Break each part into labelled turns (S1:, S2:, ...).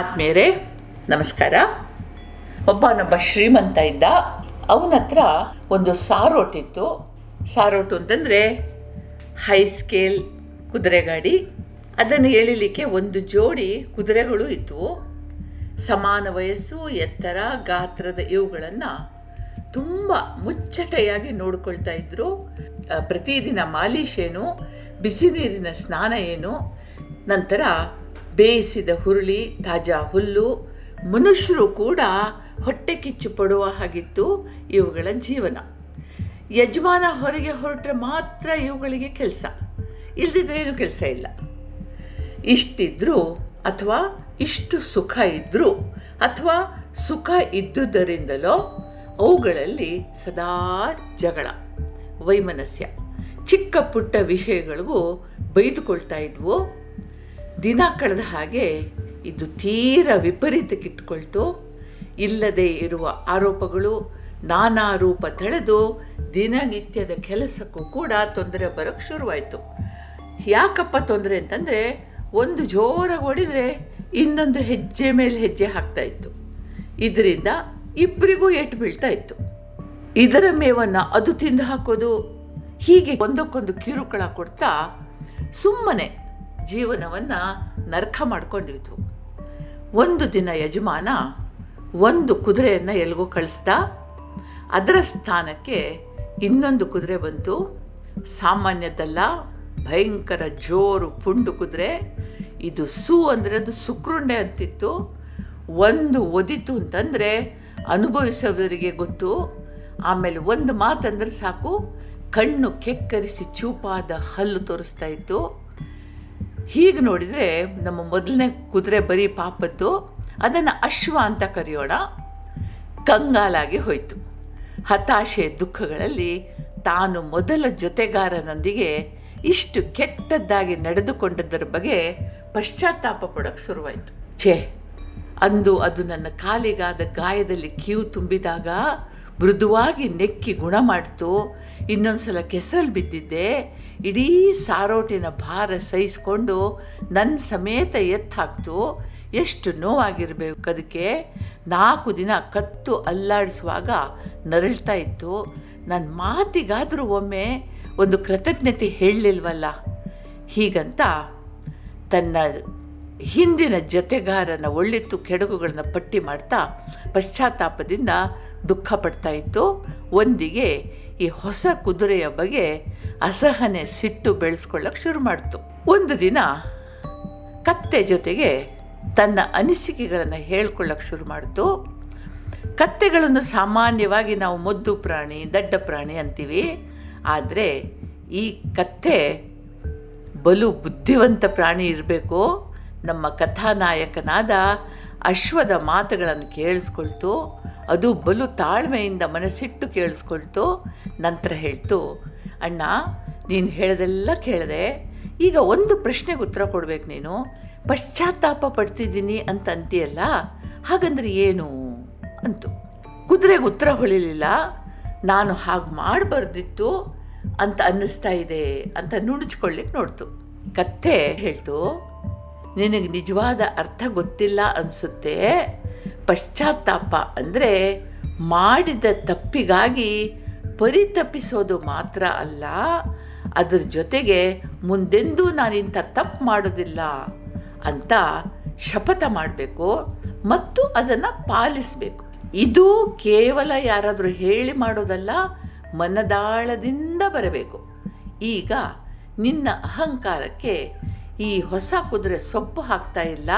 S1: ಆತ್ಮೀಯರೇ ನಮಸ್ಕಾರ. ಒಬ್ಬನೊಬ್ಬ ಶ್ರೀಮಂತ ಇದ್ದ. ಅವನ ಹತ್ರ ಒಂದು ಸಾರೋಟಿತ್ತು. ಸಾರೋಟು ಅಂತಂದರೆ ಹೈ ಸ್ಕೇಲ್ ಕುದುರೆ ಗಾಡಿ ಅದನ್ನು ಎಳಿಲಿಕ್ಕೆ ಒಂದು ಜೋಡಿ ಕುದುರೆಗಳು ಇತ್ತು. ಸಮಾನ ವಯಸ್ಸು, ಎತ್ತರ, ಗಾತ್ರದ ಇವುಗಳನ್ನು ತುಂಬ ಮುಚ್ಚಟೆಯಾಗಿ ನೋಡಿಕೊಳ್ತಾ ಇದ್ದರು ಪ್ರತಿದಿನ ಮಾಲೀಷೇನು ಬಿಸಿ ನೀರಿನ ಸ್ನಾನ ಏನು, ನಂತರ ಬೇಯಿಸಿದ ಹುರುಳಿ, ತಾಜಾ ಹುಲ್ಲು, ಮನುಷ್ಯರು ಕೂಡ ಹೊಟ್ಟೆ ಕಿಚ್ಚು ಪಡುವ ಹಾಗಿತ್ತು ಇವುಗಳ ಜೀವನ. ಯಜಮಾನ ಹೊರಗೆ ಹೊರಟ್ರೆ ಮಾತ್ರ ಇವುಗಳಿಗೆ ಕೆಲಸ. ಇಲ್ದಿದ್ರೆ ಏನು ಕೆಲಸ ಇಲ್ಲ. ಇಷ್ಟಿದ್ರೂ ಅಥವಾ ಇಷ್ಟು ಸುಖ ಇದ್ದರೂ ಅಥವಾ ಸುಖ ಇದ್ದುದರಿಂದಲೋ ಅವುಗಳಲ್ಲಿ ಸದಾ ಜಗಳ, ವೈಮನಸ್ಯ. ಚಿಕ್ಕ ಪುಟ್ಟ ವಿಷಯಗಳಿಗೂ ಬೈದುಕೊಳ್ತಾ ಇದ್ವು ದಿನ ಕಳೆದ ಹಾಗೆ ಇದು ತೀರ ವಿಪರೀತಕ್ಕಿಟ್ಟುಕೊಳ್ತು ಇಲ್ಲದೆ ಇರುವ ಆರೋಪಗಳು ನಾನಾ ರೂಪ ತಳೆದು ದಿನನಿತ್ಯದ ಕೆಲಸಕ್ಕೂ ಕೂಡ ತೊಂದರೆ ಬರೋಕ್ಕೆ ಶುರುವಾಯಿತು. ಯಾಕಪ್ಪ ತೊಂದರೆ ಅಂತಂದರೆ ಒಂದು ಜೋರಾಗಿ ಹೊಡಿದರೆ ಇನ್ನೊಂದು ಹೆಜ್ಜೆ ಮೇಲೆ ಹೆಜ್ಜೆ ಹಾಕ್ತಾ ಇತ್ತು. ಇದರಿಂದ ಇಬ್ಬರಿಗೂ ಏಟು ಬೀಳ್ತಾ ಇತ್ತು. ಇದರ ಮೇವನ್ನು ಅದು ತಿಂದು ಹಾಕೋದು, ಹೀಗೆ ಒಂದಕ್ಕೊಂದು ಕಿರುಕುಳ ಕೊಡ್ತಾ ಸುಮ್ಮನೆ ಜೀವನವನ್ನು ನರ್ಕ ಮಾಡ್ಕೊಂಡಿದ್ವು ಒಂದು ದಿನ ಯಜಮಾನ ಒಂದು ಕುದುರೆಯನ್ನು ಎಲ್ಗೂ ಕಳಿಸ್ದ. ಅದರ ಸ್ಥಾನಕ್ಕೆ ಇನ್ನೊಂದು ಕುದುರೆ ಬಂತು. ಸಾಮಾನ್ಯದಲ್ಲ, ಭಯಂಕರ ಜೋರು ಪುಂಡು ಕುದುರೆ. ಇದು ಸು ಅಂದರೆ ಅದು ಸುಕ್ರುಂಡೆ ಅಂತಿತ್ತು. ಒಂದು ಒದಿತು ಅಂತಂದರೆ ಅನುಭವಿಸೋದರಿಗೆ ಗೊತ್ತು. ಆಮೇಲೆ ಒಂದು ಮಾತಂದ್ರೆ ಸಾಕು, ಕಣ್ಣು ಕೆಕ್ಕರಿಸಿ ಚೂಪಾದ ಹಲ್ಲು ತೋರಿಸ್ತಾ ಇತ್ತು. ಹೀಗೆ ನೋಡಿದರೆ ನಮ್ಮ ಮೊದಲನೇ ಕುದುರೆ ಬರೀ ಪಾಪದ್ದು, ಅದನ್ನು ಅಶ್ವ ಅಂತ ಕರೆಯೋಣ. ಕಂಗಾಲಾಗಿ ಹೋಯಿತು. ಹತಾಶೆ ದುಃಖಗಳಲ್ಲಿ ತಾನು ಮೊದಲ ಜೊತೆಗಾರನೊಂದಿಗೆ ಇಷ್ಟು ಕೆಟ್ಟದ್ದಾಗಿ ನಡೆದುಕೊಂಡದ್ದರ ಬಗ್ಗೆ ಪಶ್ಚಾತ್ತಾಪ ಪಡೋಕ್ಕೆ ಶುರುವಾಯಿತು. ಛೇ, ಅಂದು ಅದು ನನ್ನ ಕಾಲಿಗಾದ ಗಾಯದಲ್ಲಿ ಕೀವು ತುಂಬಿದಾಗ ಮೃದುವಾಗಿ ನೆಕ್ಕಿ ಗುಣ ಮಾಡಿತು. ಇನ್ನೊಂದು ಸಲ ಕೆಸರಲ್ಲಿ ಬಿದ್ದಿದ್ದೆ. ಇಡೀ ಸಾರೋಟಿನ ಭಾರ ಸಹಿಸ್ಕೊಂಡು ನನ್ನ ಸಮೇತ ಎತ್ತಾಕ್ತು ಎಷ್ಟು ನೋವಾಗಿರಬೇಕು ಅದಕ್ಕೆ ನಾಲ್ಕು ದಿನ ಕತ್ತು ಅಲ್ಲಾಡಿಸುವಾಗ ನರಳ್ತಾ ಇತ್ತು. ನನ್ನ ಮಾತಿಗಾದರೂ ಒಮ್ಮೆ ಒಂದು ಕೃತಜ್ಞತೆ ಹೇಳಲಿಲ್ವಲ್ಲ ಹೀಗಂತ ತನ್ನ ಹಿಂದಿನ ಜೊತೆಗಾರನ ಒಳ್ಳಿತ್ತು ಕೆಡುಕುಗಳನ್ನ ಪಟ್ಟಿ ಮಾಡ್ತಾ ಪಶ್ಚಾತ್ತಾಪದಿಂದ ದುಃಖ ಪಡ್ತಾ ಇತ್ತು. ಒಂದಿಗೆ ಈ ಹೊಸ ಕುದುರೆಯ ಬಗ್ಗೆ ಅಸಹನೆ ಸಿಟ್ಟು ಬೆಳೆಸ್ಕೊಳ್ಳೋಕೆ ಶುರು ಮಾಡ್ತು. ಒಂದು ದಿನ ಕತ್ತೆ ಜೊತೆಗೆ ತನ್ನ ಅನಿಸಿಕೆಗಳನ್ನು ಹೇಳ್ಕೊಳ್ಳೋಕೆ ಶುರು ಮಾಡ್ತು. ಕತ್ತೆಗಳನ್ನು ಸಾಮಾನ್ಯವಾಗಿ ನಾವು ಮೊದ್ದು ಪ್ರಾಣಿ, ದಡ್ಡ ಪ್ರಾಣಿ ಅಂತೀವಿ. ಆದರೆ ಈ ಕತ್ತೆ ಬಲು ಬುದ್ಧಿವಂತ ಪ್ರಾಣಿ ಇರಬೇಕು. ನಮ್ಮ ಕಥಾನಾಯಕನಾದ ಅಶ್ವದ ಮಾತುಗಳನ್ನು ಕೇಳಿಸ್ಕೊಳ್ತು, ಅದು ಬಲು ತಾಳ್ಮೆಯಿಂದ ಮನಸ್ಸಿಟ್ಟು ಕೇಳಿಸ್ಕೊಳ್ತು, ನಂತರ ಹೇಳ್ತು, ಅಣ್ಣ, ನೀನು ಹೇಳೋದೆಲ್ಲ ಕೇಳಿದೆ, ಈಗ ಒಂದು ಪ್ರಶ್ನೆಗೆ ಉತ್ತರ ಕೊಡ್ಬೇಕು ನೀನು. ಪಶ್ಚಾತ್ತಾಪ ಪಡ್ತಿದ್ದೀನಿ ಅಂತ ಅಂತೀಯಲ್ಲ, ಹಾಗಂದ್ರೆ ಏನು? ಅಂತು. ಕುದುರೆಗೆ ಉತ್ತರ ಹೊಳಿಲಿಲ್ಲ, ನಾನು ಹಾಗೆ ಮಾಡಬಾರ್ದಿತ್ತು ಅಂತ ಅನ್ನಿಸ್ತಾ ಇದೆ ಅಂತ ನುಣುಚ್ಕೊಳ್ಳಿಕ್ಕೆ ನೋಡ್ತು. ಕತ್ತೆ ಹೇಳ್ತು ನಿನಗೆ ನಿಜವಾದ ಅರ್ಥ ಗೊತ್ತಿಲ್ಲ ಅನಿಸುತ್ತೆ? ಪಶ್ಚಾತ್ತಾಪ ಅಂದರೆ ಮಾಡಿದ ತಪ್ಪಿಗಾಗಿ ಪರಿತಪ್ಪಿಸೋದು ಮಾತ್ರ ಅಲ್ಲ, ಅದರ ಜೊತೆಗೆ ಮುಂದೆಂದೂ ನಾನಿಂಥ ತಪ್ಪು ಮಾಡೋದಿಲ್ಲ ಅಂತ ಶಪಥ ಮಾಡಬೇಕು ಮತ್ತು ಅದನ್ನು ಪಾಲಿಸಬೇಕು. ಇದು ಕೇವಲ ಯಾರಾದರೂ ಹೇಳಿ ಮಾಡೋದಲ್ಲ, ಮನದಾಳದಿಂದ ಬರಬೇಕು. ಈಗ ನಿನ್ನ ಅಹಂಕಾರಕ್ಕೆ ಈ ಹೊಸ ಕುದುರೆ ಸೊಪ್ಪು ಹಾಕ್ತಾ ಇಲ್ಲ.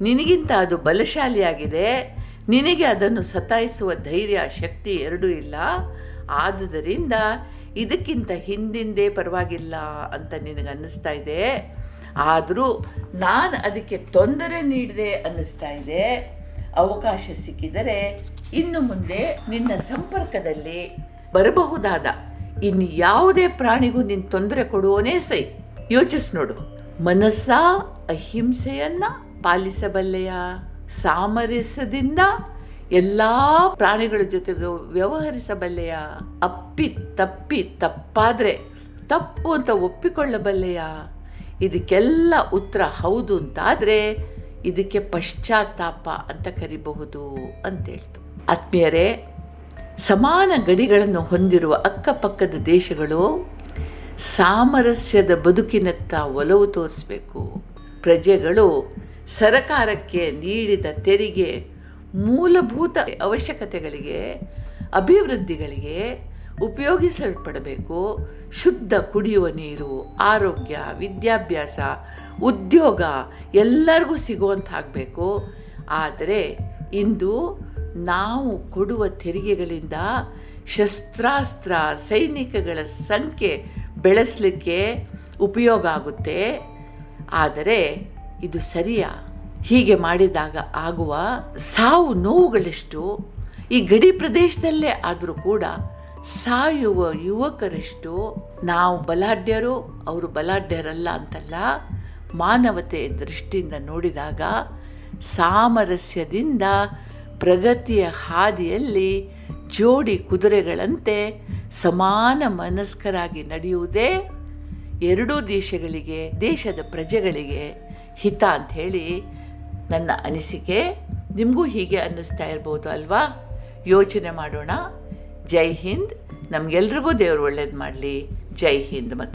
S1: ನಿನಗಿಂತ ಅದು ಬಲಶಾಲಿಯಾಗಿದೆ. ನಿನಗೆ ಅದನ್ನು ಸತಾಯಿಸುವ ಧೈರ್ಯ, ಶಕ್ತಿ ಎರಡೂ ಇಲ್ಲ. ಆದುದರಿಂದ ಇದಕ್ಕಿಂತ ಹಿಂದಿಂದೇ ಪರವಾಗಿಲ್ಲ ಅಂತ ನಿನಗೆ ಅನ್ನಿಸ್ತಾ ಇದೆ. ಆದರೂ ನಾನು ಅದಕ್ಕೆ ತೊಂದರೆ ನೀಡಿದೆ ಅನ್ನಿಸ್ತಾ ಇದೆ. ಅವಕಾಶ ಸಿಕ್ಕಿದರೆ ಇನ್ನು ಮುಂದೆ ನಿನ್ನ ಸಂಪರ್ಕದಲ್ಲಿ ಬರಬಹುದಾದ ಇನ್ನು ಯಾವುದೇ ಪ್ರಾಣಿಗೂ ನಿನ್ನ ತೊಂದರೆ ಕೊಡುವನೇ ಸೈ. ಯೋಚಿಸ್ ನೋಡು. ಮನಸ್ಸ ಅಹಿಂಸೆಯನ್ನ ಪಾಲಿಸಬಲ್ಲೆಯ? ಸಾಮರಸ್ಯದಿಂದ ಎಲ್ಲ ಪ್ರಾಣಿಗಳ ಜೊತೆಗೆ ವ್ಯವಹರಿಸಬಲ್ಲೆಯ? ಅಪ್ಪಿ ತಪ್ಪಿ ತಪ್ಪಾದರೆ ತಪ್ಪು ಅಂತ ಒಪ್ಪಿಕೊಳ್ಳಬಲ್ಲೆಯ? ಇದಕ್ಕೆಲ್ಲ ಉತ್ತರ ಹೌದು ಅಂತಾದರೆ ಇದಕ್ಕೆ ಪಶ್ಚಾತ್ತಾಪ ಅಂತ ಕರಿಬಹುದು ಅಂತ ಹೇಳ್ತು ಆತ್ಮೀಯರೇ, ಸಮಾನ ಗಡಿಗಳನ್ನು ಹೊಂದಿರುವ ಅಕ್ಕಪಕ್ಕದ ದೇಶಗಳು ಸಾಮರಸ್ಯದ ಬದುಕಿನತ್ತ ಒಲವು ತೋರಿಸಬೇಕು. ಪ್ರಜೆಗಳು ಸರಕಾರಕ್ಕೆ ನೀಡಿದ ತೆರಿಗೆ ಮೂಲಭೂತ ಅವಶ್ಯಕತೆಗಳಿಗೆ, ಅಭಿವೃದ್ಧಿಗಳಿಗೆ ಉಪಯೋಗಿಸಲ್ಪಡಬೇಕು. ಶುದ್ಧ ಕುಡಿಯುವ ನೀರು, ಆರೋಗ್ಯ, ವಿದ್ಯಾಭ್ಯಾಸ, ಉದ್ಯೋಗ ಎಲ್ಲರಿಗೂ ಸಿಗುವಂತಾಗಬೇಕು. ಆದರೆ ಇಂದು ನಾವು ಕೊಡುವ ತೆರಿಗೆಗಳಿಂದ ಶಸ್ತ್ರಾಸ್ತ್ರ ಸೈನಿಕಗಳ ಸಂಖ್ಯೆ ಬೆಳೆಸಲಿಕ್ಕೆ ಉಪಯೋಗ ಆಗುತ್ತೆ. ಆದರೆ ಇದು ಸರಿಯಾ? ಹೀಗೆ ಮಾಡಿದಾಗ ಆಗುವ ಸಾವು ನೋವುಗಳೆಷ್ಟು? ಈ ಗಡಿ ಪ್ರದೇಶದಲ್ಲೇ ಆದರೂ ಕೂಡ ಸಾಯುವ ಯುವಕರಷ್ಟು? ನಾವು ಬಲಾಢ್ಯರು, ಅವರು ಬಲಾಢ್ಯರಲ್ಲ ಅಂತಲ್ಲ, ಮಾನವತೆ ದೃಷ್ಟಿಯಿಂದ ನೋಡಿದಾಗ ಸಾಮರಸ್ಯದಿಂದ ಪ್ರಗತಿಯ ಹಾದಿಯಲ್ಲಿ ಜೋಡಿ ಕುದುರೆಗಳಂತೆ ಸಮಾನ ಮನಸ್ಕರಾಗಿ ನಡೆಯುವುದೇ ಎರಡೂ ದೇಶಗಳಿಗೆ, ದೇಶದ ಪ್ರಜೆಗಳಿಗೆ ಹಿತ ಅಂತ ಹೇಳಿ ನನ್ನ ಅನಿಸಿಕೆ. ನಿಮಗೂ ಹೀಗೆ ಅನ್ನಿಸ್ತಾ ಇರ್ಬೋದು ಅಲ್ವಾ? ಯೋಚನೆ ಮಾಡೋಣ. ಜೈ ಹಿಂದ್. ನಮಗೆಲ್ರಿಗೂ ದೇವರು ಒಳ್ಳೇದು ಮಾಡಲಿ. ಜೈ ಹಿಂದ್ ಮತ್ತು.